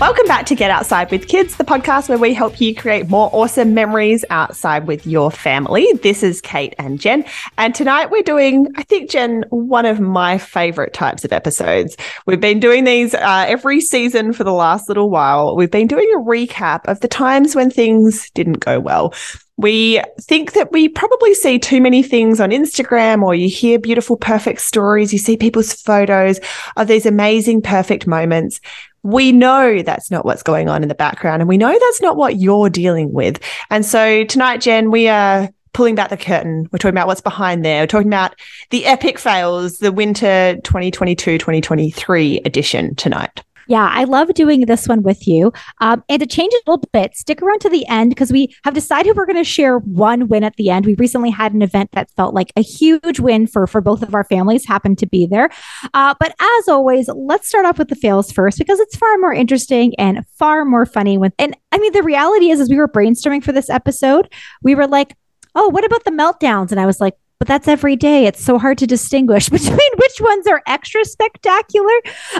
Welcome back to Get Outside with Kids, the podcast where we help you create more awesome memories outside with your family. This is Kate and Jen. And tonight we're doing, I think, Jen, one of my favorite types of episodes. We've been doing these uh, every season for the last little while. We've been doing a recap of the times when things didn't go well. We think that we probably see too many things on Instagram or you hear beautiful, perfect stories. You see people's photos of these amazing, perfect moments we know that's not what's going on in the background and we know that's not what you're dealing with. And so tonight, Jen, we are pulling back the curtain. We're talking about what's behind there. We're talking about the epic fails, the winter 2022 2023 edition tonight. Yeah, I love doing this one with you. Um, and to change it a little bit, stick around to the end because we have decided we're going to share one win at the end. We recently had an event that felt like a huge win for for both of our families. Happened to be there, uh, but as always, let's start off with the fails first because it's far more interesting and far more funny. With and I mean, the reality is, as we were brainstorming for this episode, we were like, "Oh, what about the meltdowns?" And I was like, but that's every day. It's so hard to distinguish between which ones are extra spectacular.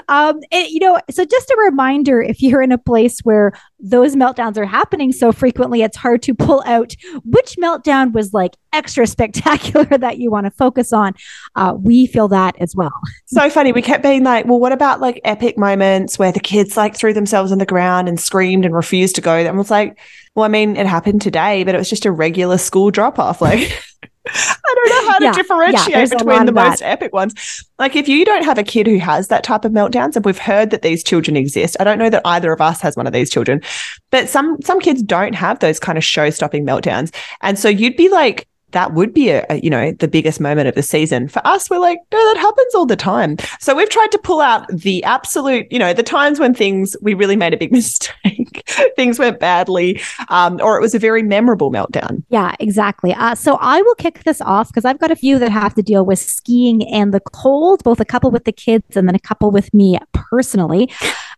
Um, and, you know, so just a reminder if you're in a place where those meltdowns are happening so frequently, it's hard to pull out which meltdown was like extra spectacular that you want to focus on. Uh, we feel that as well. So funny. We kept being like, well, what about like epic moments where the kids like threw themselves on the ground and screamed and refused to go? And was like, well, I mean, it happened today, but it was just a regular school drop off. Like, I don't know how to yeah, differentiate yeah, between the most epic ones. Like, if you don't have a kid who has that type of meltdowns, and we've heard that these children exist, I don't know that either of us has one of these children, but some some kids don't have those kind of show stopping meltdowns, and so you'd be like that would be a, a, you know the biggest moment of the season. For us we're like no that happens all the time. So we've tried to pull out the absolute you know the times when things we really made a big mistake things went badly um, or it was a very memorable meltdown. Yeah exactly. Uh, so i will kick this off because i've got a few that have to deal with skiing and the cold both a couple with the kids and then a couple with me personally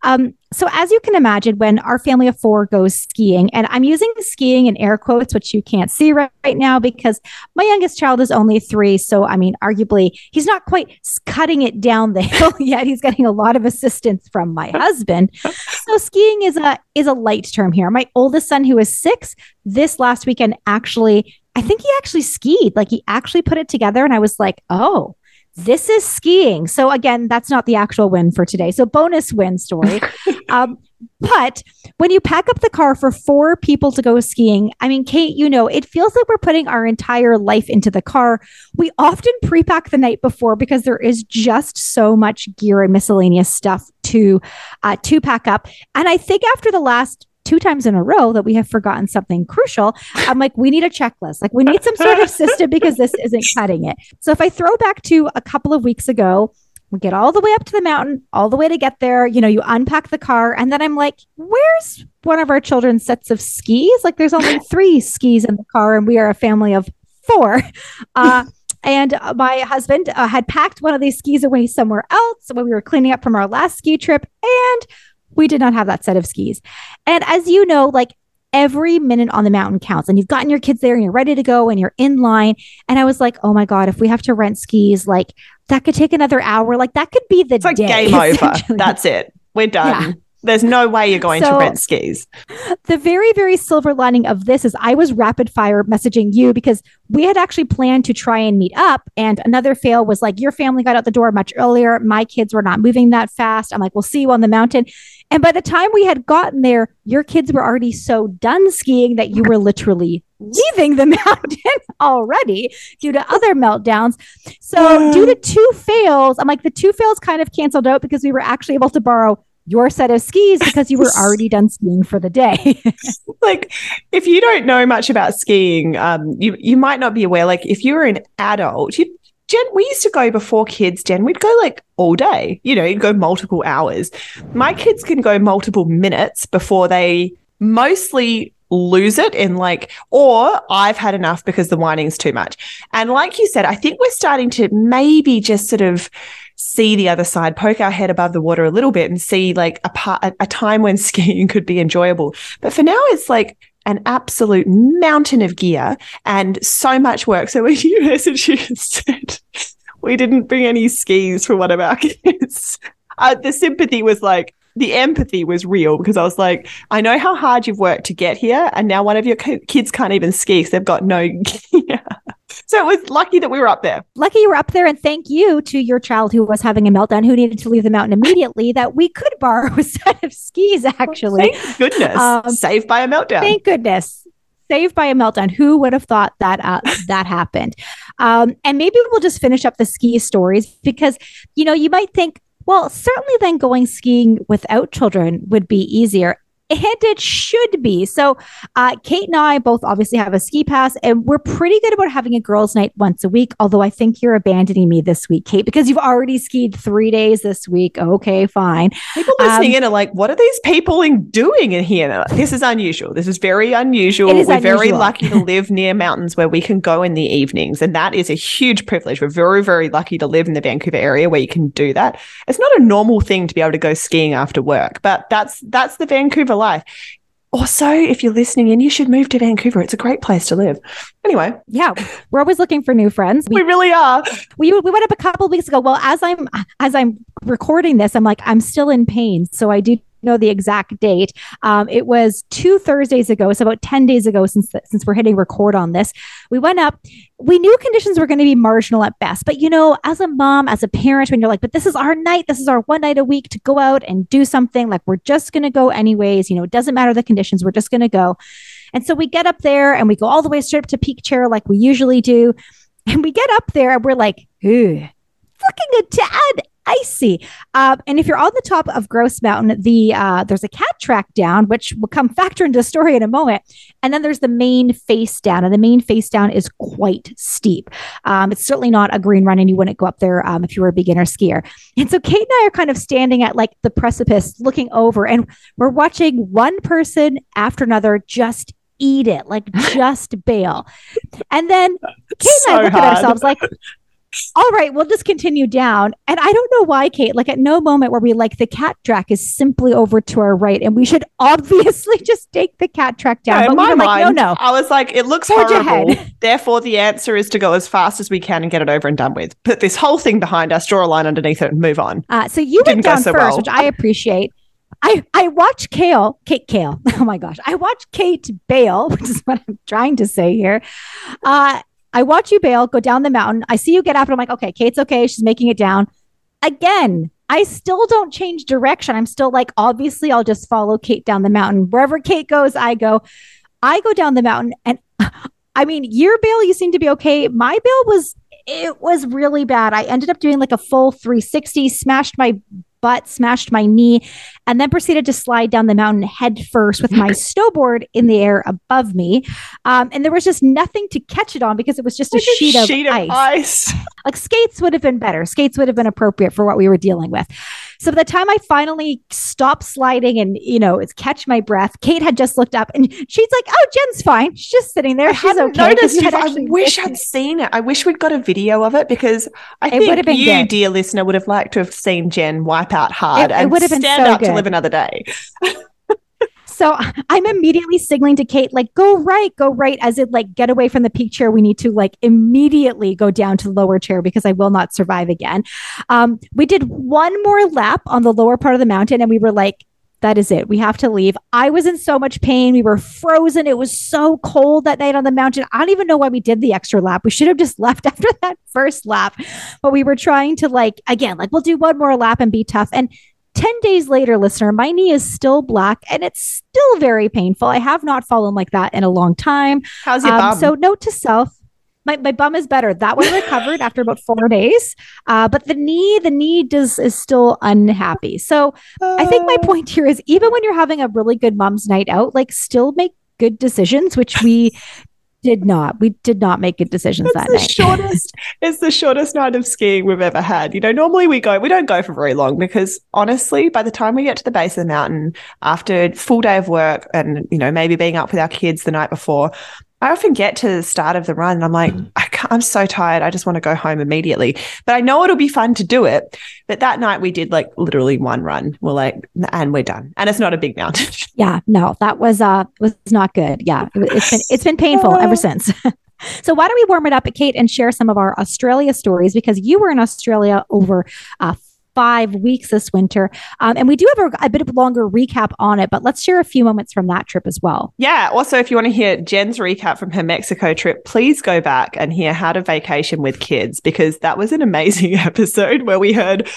um, so, as you can imagine, when our family of four goes skiing, and I'm using skiing in air quotes, which you can't see right, right now because my youngest child is only three. So, I mean, arguably, he's not quite cutting it down the hill yet. He's getting a lot of assistance from my husband. So, skiing is a is a light term here. My oldest son, who is six, this last weekend actually, I think he actually skied. Like he actually put it together, and I was like, oh this is skiing. So again, that's not the actual win for today. So bonus win story. um, but when you pack up the car for four people to go skiing, I mean, Kate, you know, it feels like we're putting our entire life into the car. We often pre-pack the night before because there is just so much gear and miscellaneous stuff to uh, to pack up. And I think after the last two times in a row that we have forgotten something crucial. I'm like, we need a checklist. Like, we need some sort of system because this isn't cutting it. So if I throw back to a couple of weeks ago, we get all the way up to the mountain, all the way to get there. You know, you unpack the car, and then I'm like, where's one of our children's sets of skis? Like, there's only three skis in the car, and we are a family of four. Uh, and my husband uh, had packed one of these skis away somewhere else when we were cleaning up from our last ski trip. And we did not have that set of skis. And as you know, like every minute on the mountain counts and you've gotten your kids there and you're ready to go and you're in line. And I was like, oh my God, if we have to rent skis, like that could take another hour. Like that could be the it's like day, game over. That's it. We're done. Yeah. There's no way you're going so, to rent skis. The very, very silver lining of this is I was rapid fire messaging you because we had actually planned to try and meet up. And another fail was like, your family got out the door much earlier. My kids were not moving that fast. I'm like, we'll see you on the mountain. And by the time we had gotten there, your kids were already so done skiing that you were literally leaving the mountain already due to other meltdowns. So, due to two fails, I'm like, the two fails kind of canceled out because we were actually able to borrow your set of skis because you were already done skiing for the day. like if you don't know much about skiing, um, you you might not be aware. Like if you were an adult, you Jen, we used to go before kids, Jen, we'd go like all day, you know, you'd go multiple hours. My kids can go multiple minutes before they mostly lose it in like, or I've had enough because the whining's too much. And like you said, I think we're starting to maybe just sort of see the other side, poke our head above the water a little bit and see like a part, a, time when skiing could be enjoyable. But for now, it's like, an absolute mountain of gear and so much work. So when you messaged said we didn't bring any skis for one of our kids, uh, the sympathy was like, the empathy was real because I was like, I know how hard you've worked to get here, and now one of your kids can't even ski because they've got no gear. So it was lucky that we were up there. Lucky you were up there, and thank you to your child who was having a meltdown, who needed to leave the mountain immediately, that we could borrow a set of skis. Actually, thank goodness, um, saved by a meltdown. Thank goodness saved by a meltdown. Who would have thought that uh, that happened? Um, and maybe we'll just finish up the ski stories because you know you might think, well, certainly then going skiing without children would be easier and it should be. So, uh, Kate and I both obviously have a ski pass, and we're pretty good about having a girls' night once a week. Although I think you're abandoning me this week, Kate, because you've already skied three days this week. Okay, fine. People listening um, in are like, "What are these people in doing in here?" Like, this is unusual. This is very unusual. We're unusual. very lucky to live near mountains where we can go in the evenings, and that is a huge privilege. We're very, very lucky to live in the Vancouver area where you can do that. It's not a normal thing to be able to go skiing after work, but that's that's the Vancouver life. Also, if you're listening in, you should move to Vancouver. It's a great place to live. Anyway, yeah, we're always looking for new friends. We, we really are. We we went up a couple weeks ago. Well, as I'm as I'm recording this, I'm like I'm still in pain, so I do know the exact date. Um, it was two Thursdays ago, so about 10 days ago since since we're hitting record on this. We went up. We knew conditions were going to be marginal at best, but you know, as a mom, as a parent, when you're like, but this is our night, this is our one night a week to go out and do something, like we're just going to go anyways, you know, it doesn't matter the conditions, we're just going to go. And so we get up there and we go all the way straight up to peak chair like we usually do. And we get up there and we're like, ooh, looking a tad icy. Um, and if you're on the top of Grouse Mountain, the uh, there's a cat track down, which will come factor into the story in a moment. And then there's the main face down, and the main face down is quite steep. Um, it's certainly not a green run, and you wouldn't go up there um, if you were a beginner skier. And so Kate and I are kind of standing at like the precipice, looking over, and we're watching one person after another just eat it, like just bail. And then Kate so and I look hard. at ourselves like, all right, we'll just continue down. And I don't know why, Kate, like at no moment where we like the cat track is simply over to our right. And we should obviously just take the cat track down. No, but in my we mind, like, no, no. I was like, it looks Forge horrible. Therefore, the answer is to go as fast as we can and get it over and done with. Put this whole thing behind us, draw a line underneath it, and move on. Uh, so you went down so first, well. which I appreciate. I, I watch Kale, Kate Kale. Oh my gosh. I watch Kate bail, which is what I'm trying to say here. Uh, I watch you bail, go down the mountain. I see you get up, and I'm like, okay, Kate's okay. She's making it down. Again, I still don't change direction. I'm still like, obviously, I'll just follow Kate down the mountain. Wherever Kate goes, I go. I go down the mountain, and I mean, your bail, you seem to be okay. My bail was it was really bad. I ended up doing like a full 360, smashed my butt, smashed my knee, and then proceeded to slide down the mountain head first with my snowboard in the air above me. Um, and there was just nothing to catch it on because it was just like a, sheet, a sheet, of, of ice. ice. like skates would have been better. Skates would have been appropriate for what we were dealing with. So by the time I finally stopped sliding and, you know, it's catch my breath, Kate had just looked up and she's like, oh, Jen's fine. She's just sitting there. I she's okay. Noticed I wish I'd seen it. I wish we'd got a video of it because I it think you, good. dear listener, would have liked to have seen Jen wipe out hard it, and it been stand so up good. to live another day. So I'm immediately signaling to Kate, like, go right, go right, as it like get away from the peak chair. We need to like immediately go down to lower chair because I will not survive again. Um, we did one more lap on the lower part of the mountain and we were like, that is it. We have to leave. I was in so much pain. We were frozen. It was so cold that night on the mountain. I don't even know why we did the extra lap. We should have just left after that first lap. But we were trying to, like, again, like, we'll do one more lap and be tough. And 10 days later, listener, my knee is still black and it's still very painful. I have not fallen like that in a long time. How's your um, bum? So, note to self. My, my bum is better. That one recovered after about four days. Uh, but the knee, the knee does is still unhappy. So I think my point here is even when you're having a really good mom's night out, like still make good decisions, which we did not. We did not make good decisions that the night. Shortest, it's the shortest night of skiing we've ever had. You know, normally we go, we don't go for very long because honestly, by the time we get to the base of the mountain after a full day of work and, you know, maybe being up with our kids the night before, I often get to the start of the run and I'm like, mm. I am so tired. I just want to go home immediately. But I know it'll be fun to do it. But that night we did like literally one run. We're like, and we're done. And it's not a big mountain. yeah, no, that was uh was not good. Yeah, it's been it's been painful ever since. so why don't we warm it up, Kate, and share some of our Australia stories because you were in Australia over uh, five weeks this winter. Um, and we do have a, a, bit of a longer recap on it, but let's share a few moments from that trip as well. Yeah. Also, if you want to hear Jen's recap from her Mexico trip, please go back and hear how to vacation with kids because that was an amazing episode where we heard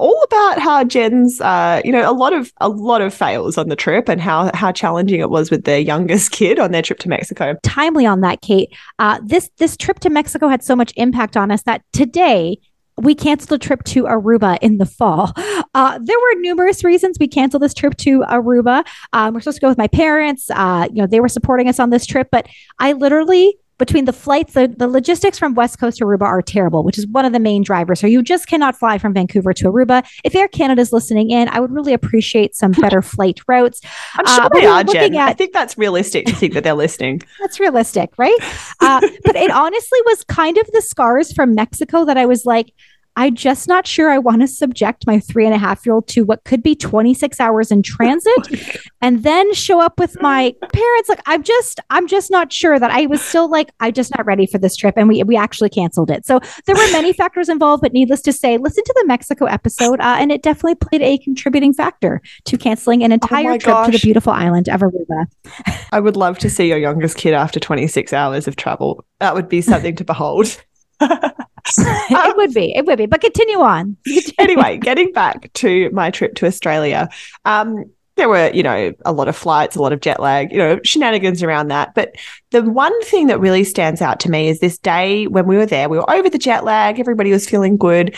all about how Jen's, uh, you know, a lot of a lot of fails on the trip and how how challenging it was with their youngest kid on their trip to Mexico. Timely on that, Kate. Uh, this this trip to Mexico had so much impact on us that today we canceled a trip to Aruba in the fall. Uh, there were numerous reasons we canceled this trip to Aruba. Um, we're supposed to go with my parents. Uh, you know, they were supporting us on this trip, but I literally between the flights, the, the logistics from West Coast to Aruba are terrible, which is one of the main drivers. So you just cannot fly from Vancouver to Aruba. If Air Canada is listening in, I would really appreciate some better flight routes. I'm sure uh, they are, Jen. At, I think that's realistic to think that they're listening. That's realistic, right? Uh, but it honestly was kind of the scars from Mexico that I was like, I'm just not sure I want to subject my three and a half year old to what could be 26 hours in transit and then show up with my parents. Like, I'm just, I'm just not sure that I was still like, I'm just not ready for this trip. And we, we actually canceled it. So there were many factors involved, but needless to say, listen to the Mexico episode. Uh, and it definitely played a contributing factor to canceling an oh entire oh trip gosh. to the beautiful island of Aruba. I would love to see your youngest kid after 26 hours of travel. That would be something to behold. it would be. It would be. But continue on. anyway, getting back to my trip to Australia. Um, there were, you know, a lot of flights, a lot of jet lag, you know, shenanigans around that. But the one thing that really stands out to me is this day when we were there, we were over the jet lag, everybody was feeling good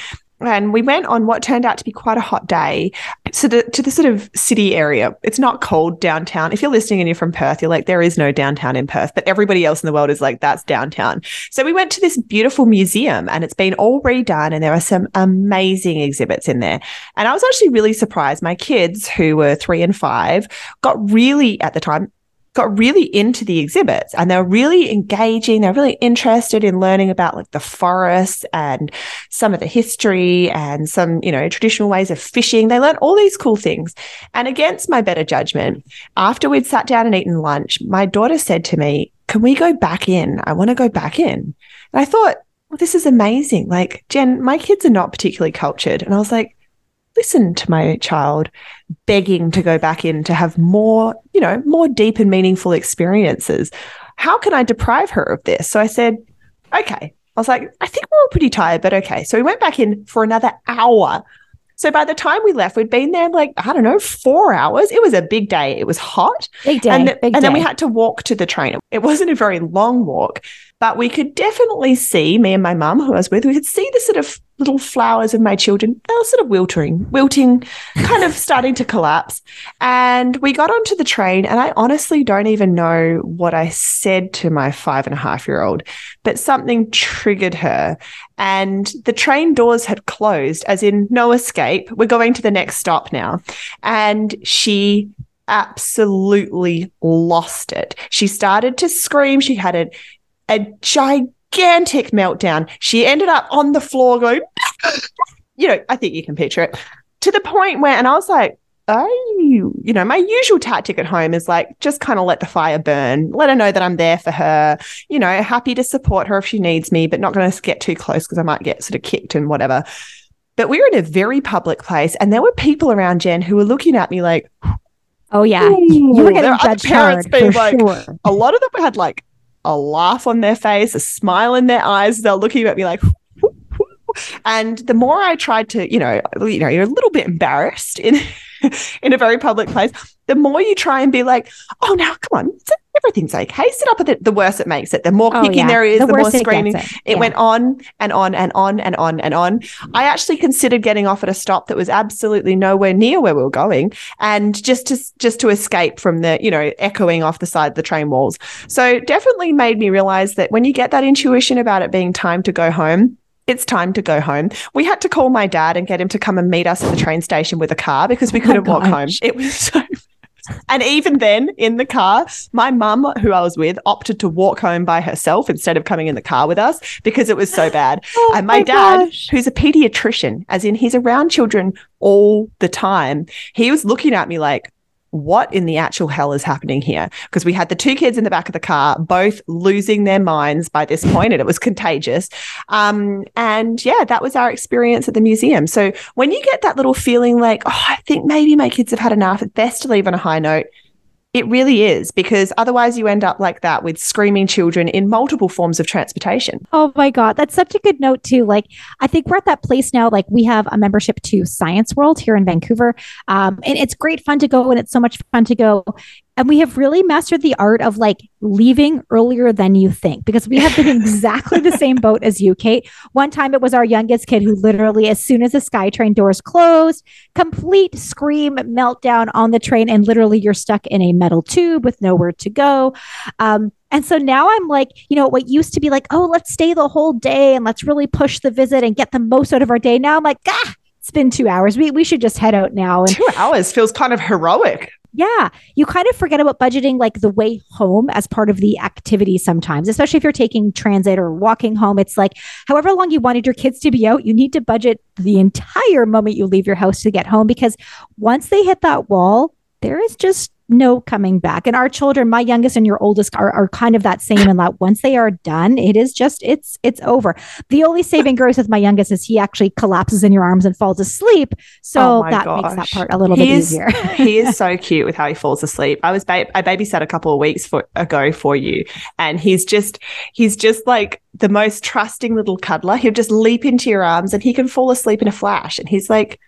and we went on what turned out to be quite a hot day so the, to the sort of city area. It's not cold downtown. If you're listening and you're from perth you're like there is no downtown in perth but everybody else in the world is like that's downtown. So we went to this beautiful museum and it's been all redone and there are some amazing exhibits in there. And i was actually really surprised. My kids who were three and five got really at the time got really into the exhibits and they're really engaging. They're really interested in learning about like the forests and some of the history and some, you know, traditional ways of fishing. They learn all these cool things. And against my better judgment, after we'd sat down and eaten lunch, my daughter said to me, Can we go back in? I want to go back in. And I thought, well, this is amazing. Like, Jen, my kids are not particularly cultured. And I was like, listen to my child begging to go back in to have more, you know, more deep and meaningful experiences. How can I deprive her of this? So I said, okay. I was like, I think we're all pretty tired, but okay. So we went back in for another hour. So by the time we left, we'd been there like, I don't know, four hours. It was a big day. It was hot. Big day. And, big and day. then we had to walk to the train. It wasn't a very long walk, but we could definitely see, me and my mum, who I was with, we could see the sort of little flowers of my children. They were sort of wilting, wilting, kind of starting to collapse. And we got onto the train, and I honestly don't even know what I said to my five and a half year old, but something triggered her. And the train doors had closed, as in no escape. We're going to the next stop now. And she absolutely lost it. She started to scream. She had a a gigantic meltdown. She ended up on the floor going, you know, I think you can picture it to the point where, and I was like, oh, you know, my usual tactic at home is like just kind of let the fire burn, let her know that I'm there for her, you know, happy to support her if she needs me, but not going to get too close because I might get sort of kicked and whatever. But we were in a very public place and there were people around Jen who were looking at me like, Oh yeah, you were getting judged parents hard, being like, sure. a lot of them had like a laugh on their face, a smile in their eyes. They're looking at me like, and the more I tried to, you know, you know, you're a little bit embarrassed in in a very public place. The more you try and be like, oh, now come on, everything's okay. Sit up at the, the worse it makes it. The more kicking oh, yeah. there is, the, the more screaming. It, it yeah. went on and on and on and on and on. I actually considered getting off at a stop that was absolutely nowhere near where we were going, and just to just to escape from the you know echoing off the side of the train walls. So definitely made me realize that when you get that intuition about it being time to go home it's time to go home. We had to call my dad and get him to come and meet us at the train station with a car because we oh couldn't oh walk home. It was so. And even then, in the car, my mum, who I was with, opted to walk home by herself instead of coming in the car with us because it was so bad. Oh and my, my dad, gosh. who's a pediatrician, as in he's around children all the time, he was looking at me like, what in the actual hell is happening here? Because we had the two kids in the back of the car, both losing their minds by this point, and it was contagious. Um, and yeah, that was our experience at the museum. So when you get that little feeling like, oh, I think maybe my kids have had enough, it's best to leave on a high note. It really is because otherwise you end up like that with screaming children in multiple forms of transportation. Oh my God. That's such a good note, too. Like, I think we're at that place now. Like, we have a membership to Science World here in Vancouver. Um, and it's great fun to go, and it's so much fun to go. And we have really mastered the art of like leaving earlier than you think because we have been exactly the same boat as you, Kate. One time it was our youngest kid who literally, as soon as the SkyTrain doors closed, complete scream meltdown on the train. And literally you're stuck in a metal tube with nowhere to go. Um, and so now I'm like, you know, what used to be like, oh, let's stay the whole day and let's really push the visit and get the most out of our day. Now I'm like, ah, it's been two hours. We, we should just head out now. And two hours feels kind of heroic. Yeah, you kind of forget about budgeting like the way home as part of the activity sometimes, especially if you're taking transit or walking home. It's like however long you wanted your kids to be out, you need to budget the entire moment you leave your house to get home because once they hit that wall, there is just no coming back. And our children, my youngest and your oldest, are, are kind of that same in that once they are done, it is just it's it's over. The only saving grace with my youngest is he actually collapses in your arms and falls asleep. So oh that gosh. makes that part a little he bit is, easier. he is so cute with how he falls asleep. I was ba- I babysat a couple of weeks for, ago for you, and he's just he's just like the most trusting little cuddler. He'll just leap into your arms and he can fall asleep in a flash. And he's like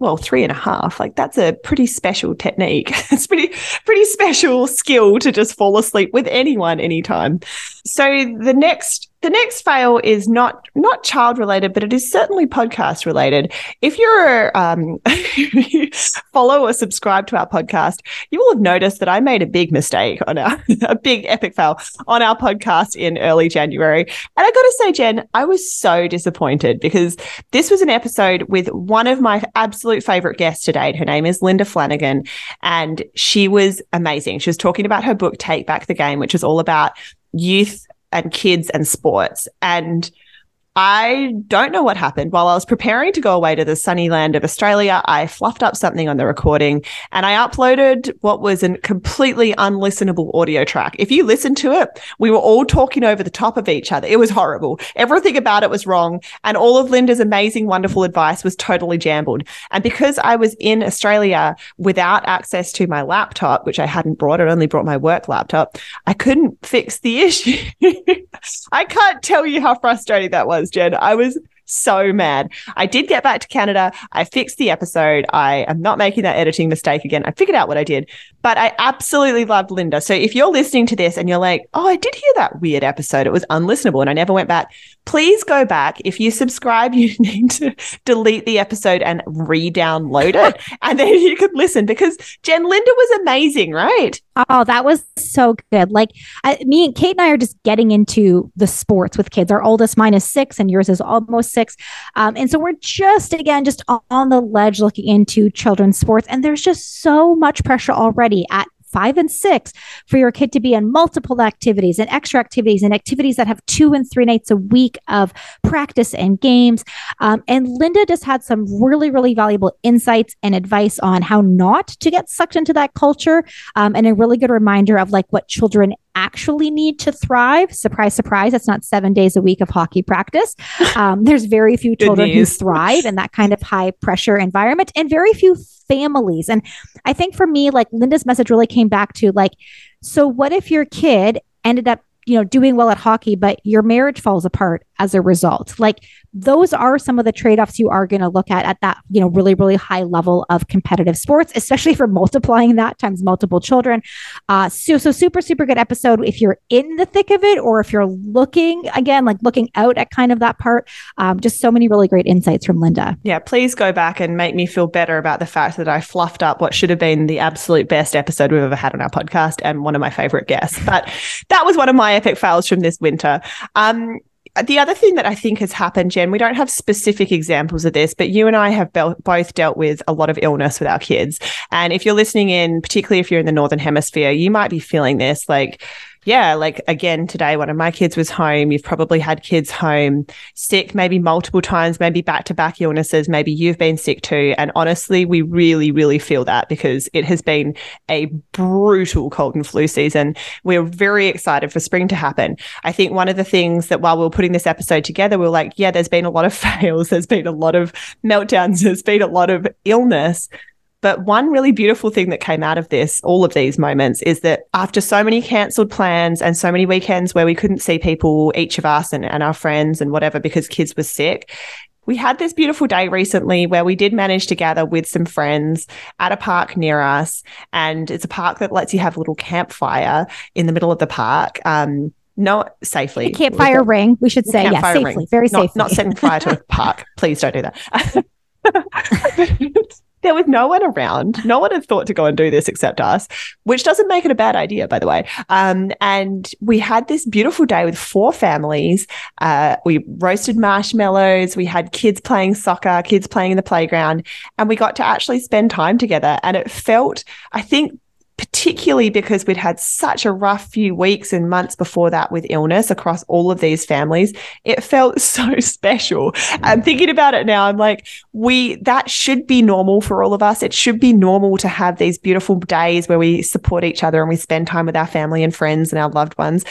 well three and a half like that's a pretty special technique. It's pretty pretty special skill to just fall asleep with anyone anytime. So the next the next fail is not not child related, but it is certainly podcast related. If you're um, follow or subscribe to our podcast, you will have noticed that I made a big mistake on our a big epic fail on our podcast in early January. And I got to say, Jen, I was so disappointed because this was an episode with one of my absolute favorite guests to date. Her name is Linda Flanagan, and she was amazing. She was talking about her book Take Back the Game, which is all about youth and kids and sports. And I don't know what happened. While I was preparing to go away to the sunny land of Australia, I fluffed up something on the recording and I uploaded what was a completely unlistenable audio track. If you listen to it, we were all talking over the top of each other. It was horrible. Everything about it was wrong. And all of Linda's amazing, wonderful advice was totally jambled. And because I was in Australia without access to my laptop, which I hadn't brought, I only brought my work laptop, I couldn't fix the issue. I can't tell you how frustrating that was was, Jen. I was so mad. I did get back to Canada. I fixed the episode. I am not making that editing mistake again. I figured out what I did, but I absolutely loved Linda. So if you're listening to this and you're like, oh, I did hear that weird episode, it was unlistenable and I never went back, please go back. If you subscribe, you need to delete the episode and re download it. and then you could listen because Jen Linda was amazing, right? Oh, that was so good. Like I, me and Kate and I are just getting into the sports with kids. Our oldest, mine is six, and yours is almost six. Um, and so we're just, again, just on the ledge looking into children's sports. And there's just so much pressure already at five and six for your kid to be in multiple activities and extra activities and activities that have two and three nights a week of practice and games. Um, and Linda just had some really, really valuable insights and advice on how not to get sucked into that culture um, and a really good reminder of like what children actually need to thrive. Surprise, surprise, it's not seven days a week of hockey practice. Um, there's very few children who thrive in that kind of high pressure environment and very few families. And I think for me, like Linda's message really came back to like, so what if your kid ended up you know doing well at hockey but your marriage falls apart as a result. Like those are some of the trade-offs you are going to look at at that you know really really high level of competitive sports especially for multiplying that times multiple children. Uh so so super super good episode. If you're in the thick of it or if you're looking again like looking out at kind of that part um, just so many really great insights from linda. Yeah please go back and make me feel better about the fact that i fluffed up what should have been the absolute best episode we've ever had on our podcast and one of my favorite guests. But that was one of my epic fails from this winter um the other thing that I think has happened, Jen, we don't have specific examples of this, but you and I have be- both dealt with a lot of illness with our kids. And if you're listening in, particularly if you're in the Northern Hemisphere, you might be feeling this like, yeah, like again, today, one of my kids was home. You've probably had kids home sick, maybe multiple times, maybe back to back illnesses. Maybe you've been sick too. And honestly, we really, really feel that because it has been a brutal cold and flu season. We're very excited for spring to happen. I think one of the things that while we are putting this episode together, we we're like, yeah, there's been a lot of fails, there's been a lot of meltdowns, there's been a lot of illness. But one really beautiful thing that came out of this, all of these moments, is that after so many cancelled plans and so many weekends where we couldn't see people, each of us and, and our friends and whatever, because kids were sick, we had this beautiful day recently where we did manage to gather with some friends at a park near us. And it's a park that lets you have a little campfire in the middle of the park. Um, not safely. A campfire ring, we should say. Yeah, safely. Ring. Very not, safely. Not setting fire to a park. Please don't do that. there was no one around. No one had thought to go and do this except us, which doesn't make it a bad idea, by the way. Um, and we had this beautiful day with four families. Uh, we roasted marshmallows. We had kids playing soccer, kids playing in the playground, and we got to actually spend time together. And it felt, I think, particularly because we'd had such a rough few weeks and months before that with illness across all of these families. It felt so special. Mm. I'm thinking about it now. I'm like, we, that should be normal for all of us. It should be normal to have these beautiful days where we support each other and we spend time with our family and friends and our loved ones.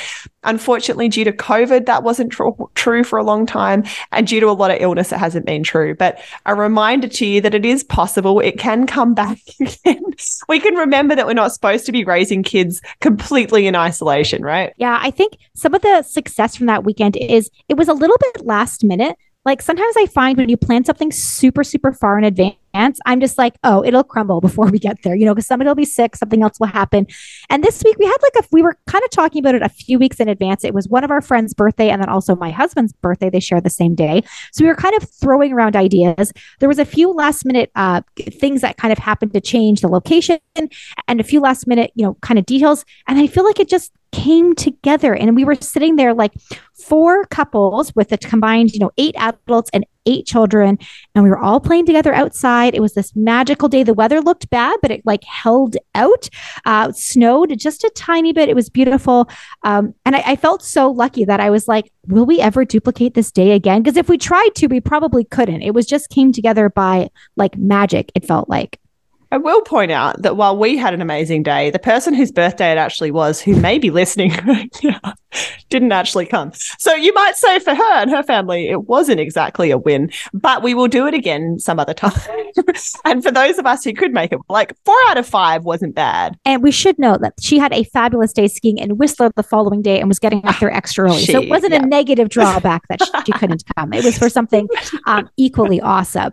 Unfortunately, due to COVID, that wasn't tr- true for a long time. And due to a lot of illness, it hasn't been true. But a reminder to you that it is possible. It can come back again. we can remember that we're not supposed to be raising kids completely in isolation, right? Yeah. I think some of the success from that weekend is it was a little bit last minute. Like sometimes I find when you plan something super, super far in advance, I'm just like, oh, it'll crumble before we get there, you know, because somebody will be sick, something else will happen. And this week we had like a, we were kind of talking about it a few weeks in advance. It was one of our friends' birthday and then also my husband's birthday. They share the same day. So we were kind of throwing around ideas. There was a few last minute uh, things that kind of happened to change the location and a few last minute, you know, kind of details. And I feel like it just came together and we were sitting there like four couples with a combined, you know, eight adults and eight children and we were all playing together outside. It was this magical day. The weather looked bad, but it like held out. Uh, snowed just a tiny bit. It was beautiful. Um, and I, I felt so lucky that I was like, will we ever duplicate this day again? Because if we tried to, we probably couldn't. It was just came together by like magic, it felt like. I will point out that while we had an amazing day, the person whose birthday it actually was, who may be listening right now, didn't actually come. So you might say for her and her family, it wasn't exactly a win, but we will do it again some other time. and for those of us who could make it, like four out of five wasn't bad. And we should note that she had a fabulous day skiing in Whistler the following day and was getting up there extra early. She, so it wasn't yeah. a negative drawback that she, she, couldn't come. It was for something um, equally awesome.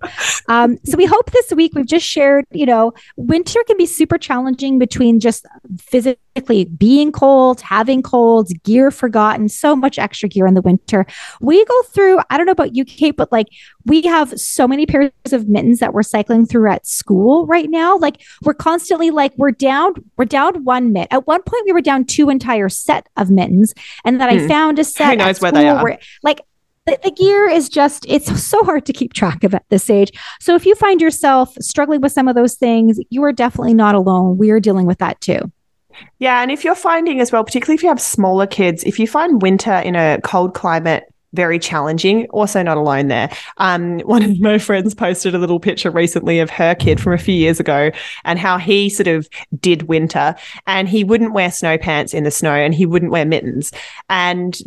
Um, so we hope this week we've just shared, you know, winter can be super challenging between just physically being cold, having colds, gear forgotten, so much extra gear in the winter. We go through, I don't know about you, Kate, but like we have so many pairs of mittens that we're cycling through at school right now. Like we're constantly like, we're down, we're down one mitt. At one point, we were down two entire set of mittens. And then hmm. I found a set. Who knows where they are? Where, like the, the gear is just it's so hard to keep track of at this age so if you find yourself struggling with some of those things you are definitely not alone we are dealing with that too yeah and if you're finding as well particularly if you have smaller kids if you find winter in a cold climate very challenging. Also, not alone there. Um, one of my friends posted a little picture recently of her kid from a few years ago and how he sort of did winter and he wouldn't wear snow pants in the snow and he wouldn't wear mittens. And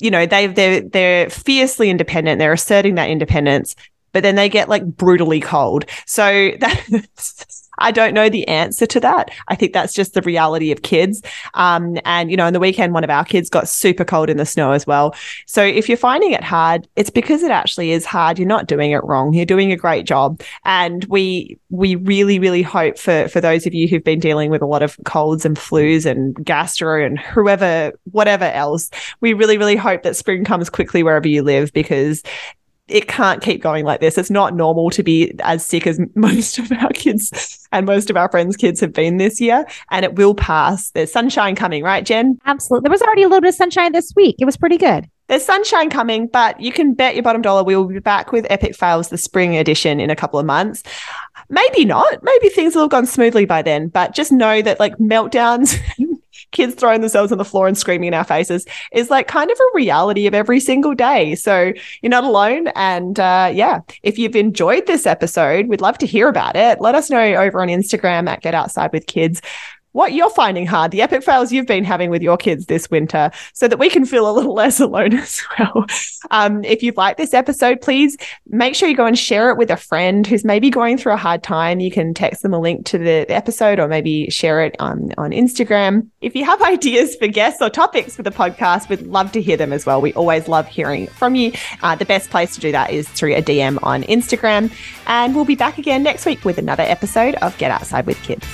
you know, they they're they're fiercely independent. They're asserting that independence, but then they get like brutally cold. So that's I don't know the answer to that. I think that's just the reality of kids. Um, and, you know, on the weekend, one of our kids got super cold in the snow as well. So if you're finding it hard, it's because it actually is hard. You're not doing it wrong. You're doing a great job. And we, we really, really hope for, for those of you who've been dealing with a lot of colds and flus and gastro and whoever, whatever else, we really, really hope that spring comes quickly wherever you live because it can't keep going like this. It's not normal to be as sick as most of our kids and most of our friends' kids have been this year, and it will pass. There's sunshine coming, right, Jen? Absolutely. There was already a little bit of sunshine this week. It was pretty good. There's sunshine coming, but you can bet your bottom dollar we will be back with Epic Fails, the spring edition, in a couple of months. Maybe not. Maybe things will have gone smoothly by then, but just know that like meltdowns kids throwing themselves on the floor and screaming in our faces is like kind of a reality of every single day. So you're not alone. And uh, yeah, if you've enjoyed this episode, we'd love to hear about it. Let us know over on Instagram at Get Outside with Kids what you're finding hard, the epic fails you've been having with your kids this winter, so that we can feel a little less alone as well. Um, if you've liked this episode, please make sure you go and share it with a friend who's maybe going through a hard time. You can text them a link to the, episode or maybe share it on, on Instagram. If you have ideas for guests or topics for the podcast, we'd love to hear them as well. We always love hearing from you. Uh, the best place to do that is through a DM on Instagram. And we'll be back again next week with another episode of Get Outside with Kids.